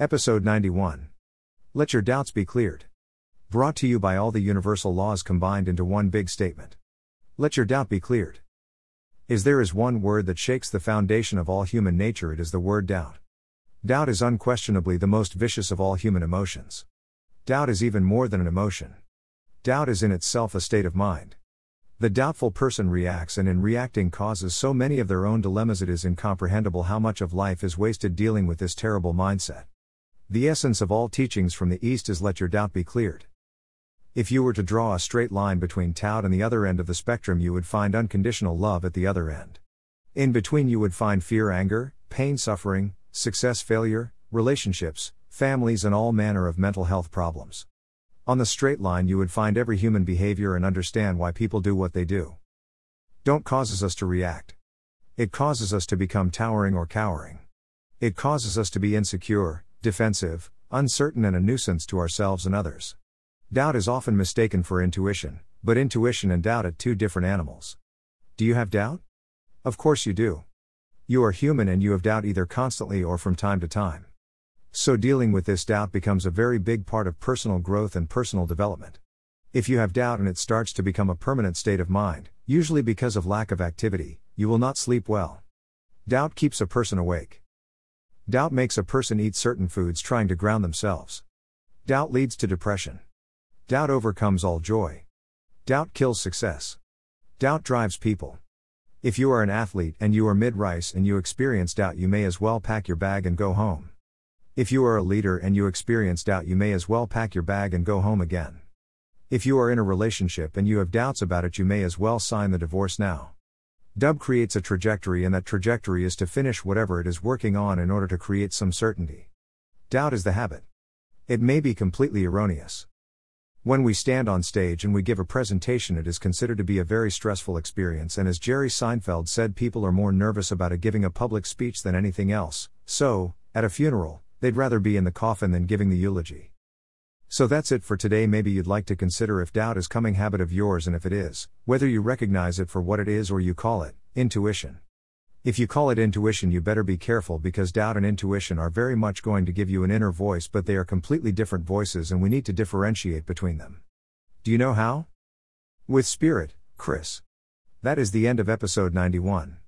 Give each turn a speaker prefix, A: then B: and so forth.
A: Episode 91. Let your doubts be cleared. Brought to you by all the universal laws combined into one big statement. Let your doubt be cleared. Is there is one word that shakes the foundation of all human nature, it is the word doubt. Doubt is unquestionably the most vicious of all human emotions. Doubt is even more than an emotion. Doubt is in itself a state of mind. The doubtful person reacts and in reacting causes so many of their own dilemmas it is incomprehensible how much of life is wasted dealing with this terrible mindset. The essence of all teachings from the East is let your doubt be cleared. If you were to draw a straight line between doubt and the other end of the spectrum, you would find unconditional love at the other end. In between, you would find fear, anger, pain, suffering, success, failure, relationships, families, and all manner of mental health problems. On the straight line, you would find every human behavior and understand why people do what they do. Don't causes us to react. It causes us to become towering or cowering. It causes us to be insecure, defensive, uncertain, and a nuisance to ourselves and others. Doubt is often mistaken for intuition, but intuition and doubt are two different animals. Do you have doubt? Of course you do. You are human and you have doubt either constantly or from time to time. So dealing with this doubt becomes a very big part of personal growth and personal development. If you have doubt and it starts to become a permanent state of mind, usually because of lack of activity, you will not sleep well. Doubt keeps a person awake. Doubt makes a person eat certain foods trying to ground themselves. Doubt leads to depression. Doubt overcomes all joy. Doubt kills success. Doubt drives people. If you are an athlete and you are mid rice and you experience doubt, you may as well pack your bag and go home. If you are a leader and you experience doubt, you may as well pack your bag and go home again. If you are in a relationship and you have doubts about it, you may as well sign the divorce now. Dub creates a trajectory, and that trajectory is to finish whatever it is working on in order to create some certainty. Doubt is the habit. It may be completely erroneous. When we stand on stage and we give a presentation, it is considered to be a very stressful experience. And as Jerry Seinfeld said, people are more nervous about a giving a public speech than anything else. So, at a funeral, they'd rather be in the coffin than giving the eulogy. So that's it for today. Maybe you'd like to consider if doubt is coming habit of yours and if it is, whether you recognize it for what it is or you call it intuition. If you call it intuition, you better be careful because doubt and intuition are very much going to give you an inner voice, but they are completely different voices and we need to differentiate between them. Do you know how? With Spirit, Chris. That is the end of episode 91.